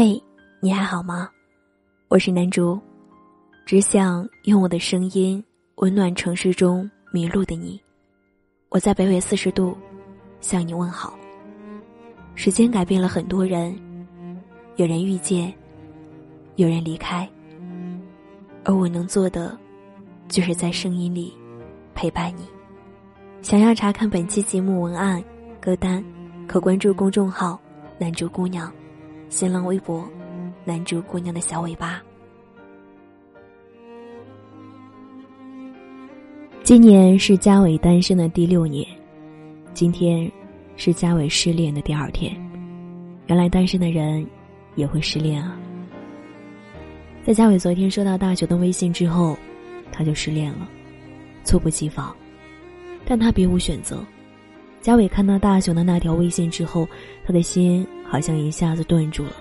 嘿，你还好吗？我是南竹，只想用我的声音温暖城市中迷路的你。我在北纬四十度向你问好。时间改变了很多人，有人遇见，有人离开，而我能做的，就是在声音里陪伴你。想要查看本期节目文案、歌单，可关注公众号“南竹姑娘”。新浪微博，男主姑娘的小尾巴。今年是嘉伟单身的第六年，今天是嘉伟失恋的第二天。原来单身的人也会失恋啊！在嘉伟昨天收到大雄的微信之后，他就失恋了，猝不及防。但他别无选择。嘉伟看到大雄的那条微信之后，他的心。好像一下子顿住了，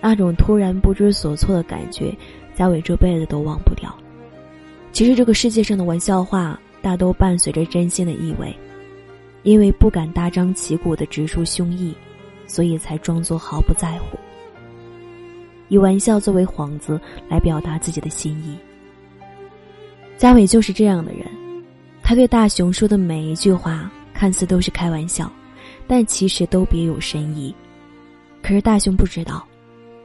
那种突然不知所措的感觉，嘉伟这辈子都忘不掉。其实这个世界上的玩笑话，大都伴随着真心的意味，因为不敢大张旗鼓的直抒胸臆，所以才装作毫不在乎，以玩笑作为幌子来表达自己的心意。嘉伟就是这样的人，他对大雄说的每一句话，看似都是开玩笑。但其实都别有深意，可是大雄不知道，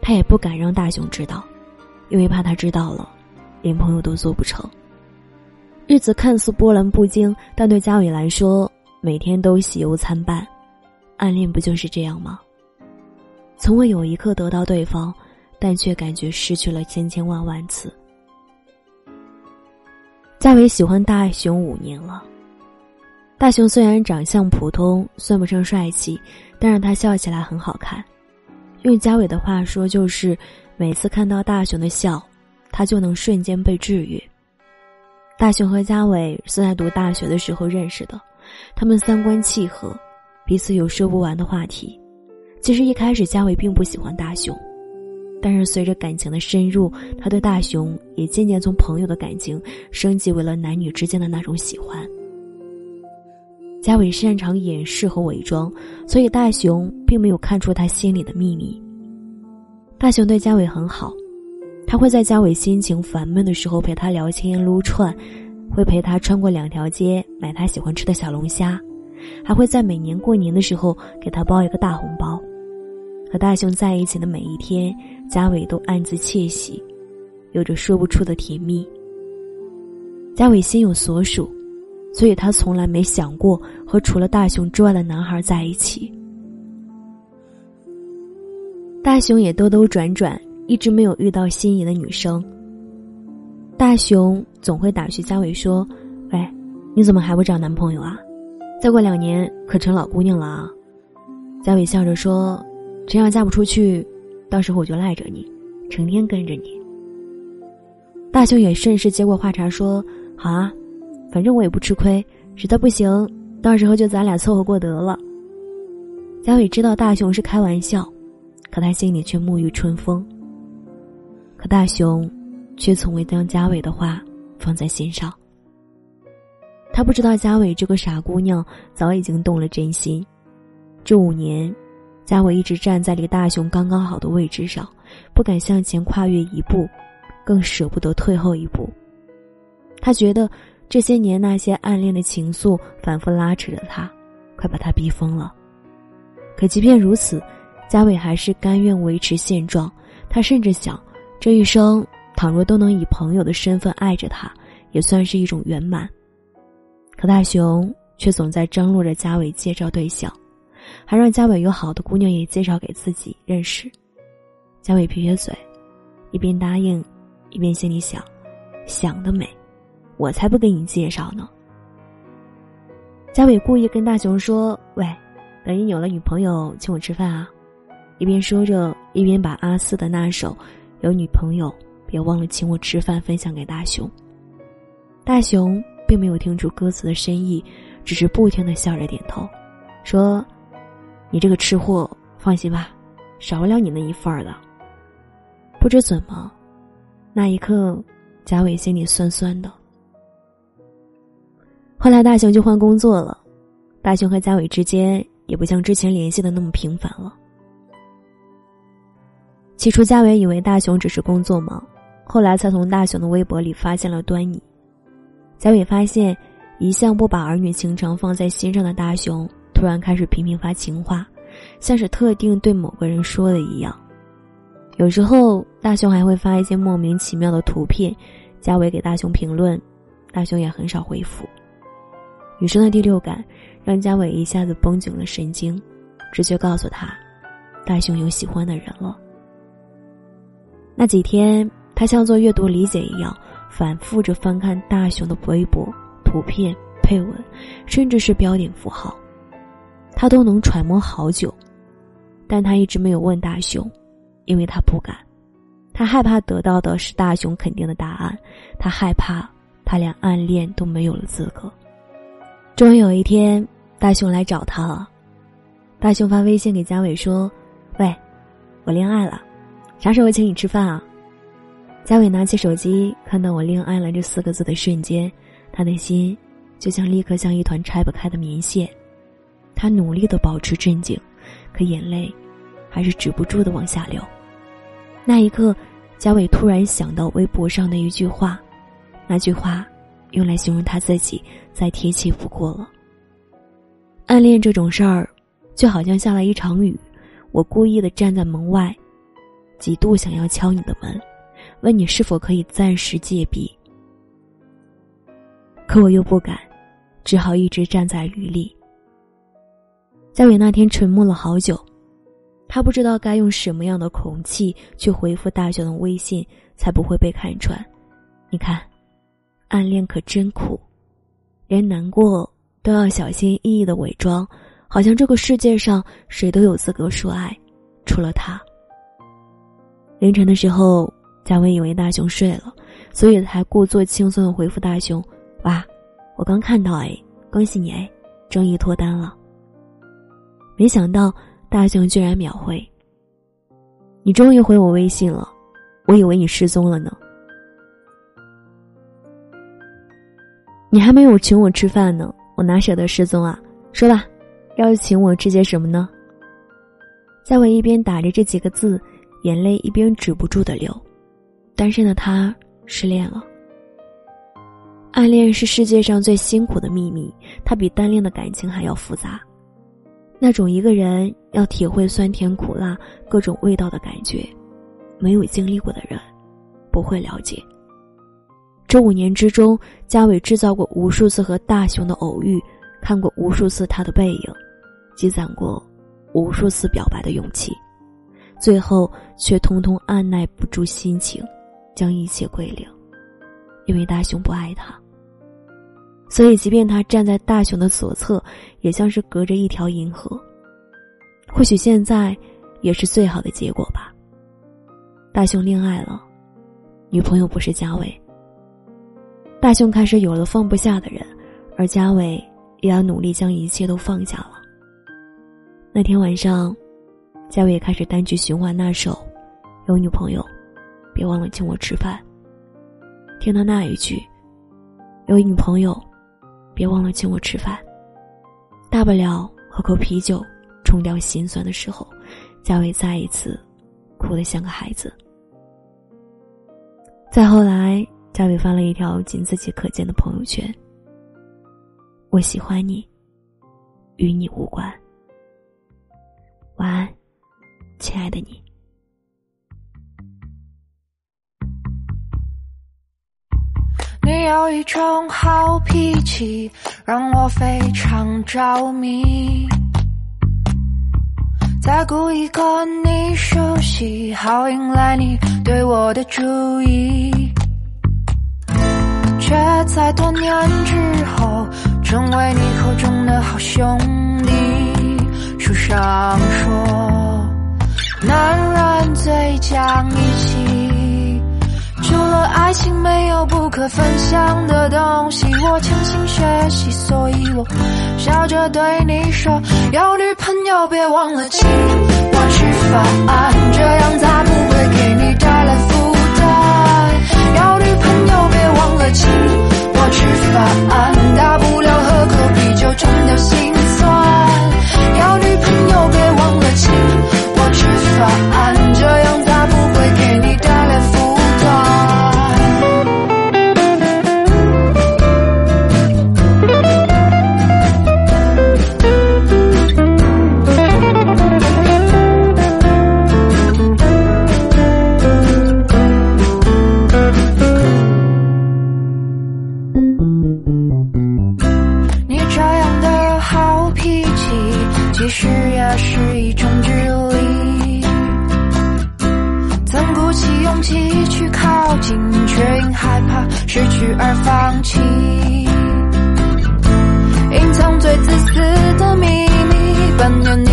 他也不敢让大雄知道，因为怕他知道了，连朋友都做不成。日子看似波澜不惊，但对嘉伟来说，每天都喜忧参半。暗恋不就是这样吗？从未有一刻得到对方，但却感觉失去了千千万万次。嘉伟喜欢大雄五年了。大雄虽然长相普通，算不上帅气，但是他笑起来很好看。用嘉伟的话说，就是每次看到大雄的笑，他就能瞬间被治愈。大雄和嘉伟是在读大学的时候认识的，他们三观契合，彼此有说不完的话题。其实一开始嘉伟并不喜欢大雄，但是随着感情的深入，他对大雄也渐渐从朋友的感情升级为了男女之间的那种喜欢。嘉伟擅长掩饰和伪装，所以大雄并没有看出他心里的秘密。大雄对嘉伟很好，他会在嘉伟心情烦闷的时候陪他聊天撸串，会陪他穿过两条街买他喜欢吃的小龙虾，还会在每年过年的时候给他包一个大红包。和大雄在一起的每一天，嘉伟都暗自窃喜，有着说不出的甜蜜。嘉伟心有所属。所以他从来没想过和除了大雄之外的男孩在一起。大雄也兜兜转转，一直没有遇到心仪的女生。大雄总会打趣嘉伟说：“喂，你怎么还不找男朋友啊？再过两年可成老姑娘了啊！”嘉伟笑着说：“真要嫁不出去，到时候我就赖着你，成天跟着你。”大雄也顺势接过话茬说：“好啊。”反正我也不吃亏，实在不行，到时候就咱俩凑合过得了。佳伟知道大雄是开玩笑，可他心里却沐浴春风。可大雄，却从未将佳伟的话放在心上。他不知道佳伟这个傻姑娘早已经动了真心。这五年，佳伟一直站在离大雄刚刚好的位置上，不敢向前跨越一步，更舍不得退后一步。他觉得。这些年，那些暗恋的情愫反复拉扯着他，快把他逼疯了。可即便如此，嘉伟还是甘愿维持现状。他甚至想，这一生倘若都能以朋友的身份爱着他，也算是一种圆满。可大雄却总在张罗着嘉伟介绍对象，还让嘉伟有好的姑娘也介绍给自己认识。嘉伟撇撇嘴，一边答应，一边心里想：想得美。我才不给你介绍呢。嘉伟故意跟大雄说：“喂，等你有了女朋友，请我吃饭啊！”一边说着，一边把阿四的那首“有女朋友别忘了请我吃饭”分享给大雄。大雄并没有听出歌词的深意，只是不停的笑着点头，说：“你这个吃货，放心吧，少不了你那一份儿的。”不知怎么，那一刻，嘉伟心里酸酸的。后来大雄就换工作了，大雄和嘉伟之间也不像之前联系的那么频繁了。起初，嘉伟以为大雄只是工作忙，后来才从大雄的微博里发现了端倪。嘉伟发现，一向不把儿女情长放在心上的大雄，突然开始频频发情话，像是特定对某个人说的一样。有时候，大雄还会发一些莫名其妙的图片，嘉伟给大雄评论，大雄也很少回复。女生的第六感让嘉伟一下子绷紧了神经，直觉告诉他，大雄有喜欢的人了。那几天，他像做阅读理解一样，反复着翻看大雄的微博、图片、配文，甚至是标点符号，他都能揣摩好久。但他一直没有问大雄，因为他不敢，他害怕得到的是大雄肯定的答案，他害怕他连暗恋都没有了资格。终于有一天，大雄来找他了。大雄发微信给佳伟说：“喂，我恋爱了。”啥时候请你吃饭啊？佳伟拿起手机，看到我恋爱了这四个字的瞬间，他的心就像立刻像一团拆不开的棉线。他努力的保持镇静，可眼泪还是止不住的往下流。那一刻，佳伟突然想到微博上的一句话，那句话用来形容他自己再贴切不过了。暗恋这种事儿，就好像下了一场雨，我故意的站在门外。几度想要敲你的门，问你是否可以暂时借笔，可我又不敢，只好一直站在雨里。佳伟那天沉默了好久，他不知道该用什么样的口气去回复大雄的微信，才不会被看穿。你看，暗恋可真苦，连难过都要小心翼翼的伪装，好像这个世界上谁都有资格说爱，除了他。凌晨的时候，佳伟以为大雄睡了，所以才故作轻松的回复大雄：“哇，我刚看到哎，恭喜你哎，终于脱单了。”没想到大雄居然秒回：“你终于回我微信了，我以为你失踪了呢。你还没有请我吃饭呢，我哪舍得失踪啊？说吧，要请我吃些什么呢？”在我一边打着这几个字。眼泪一边止不住的流，单身的他失恋了。暗恋是世界上最辛苦的秘密，它比单恋的感情还要复杂。那种一个人要体会酸甜苦辣各种味道的感觉，没有经历过的人不会了解。这五年之中，嘉伟制造过无数次和大雄的偶遇，看过无数次他的背影，积攒过无数次表白的勇气。最后却通通按耐不住心情，将一切归零，因为大雄不爱他。所以，即便他站在大雄的左侧，也像是隔着一条银河。或许现在也是最好的结果吧。大雄恋爱了，女朋友不是嘉伟。大雄开始有了放不下的人，而嘉伟也要努力将一切都放下了。那天晚上。嘉伟开始单曲循环那首《有女朋友，别忘了请我吃饭》。听到那一句“有女朋友，别忘了请我吃饭”，大不了喝口啤酒冲掉心酸的时候，嘉伟再一次哭得像个孩子。再后来，嘉伟发了一条仅自己可见的朋友圈：“我喜欢你，与你无关。”晚安。亲爱的你，你有一种好脾气，让我非常着迷。在故意跟你熟悉，好引来你对我的注意，却在多年之后，成为你口中的好兄弟。书上说。男人最讲义气，除了爱情没有不可分享的东西。我潜心学习，所以我笑着对你说：有女朋友别忘了请我吃饭，这样才不会给你带了请我吃饭，大不了喝口啤酒冲掉心 3년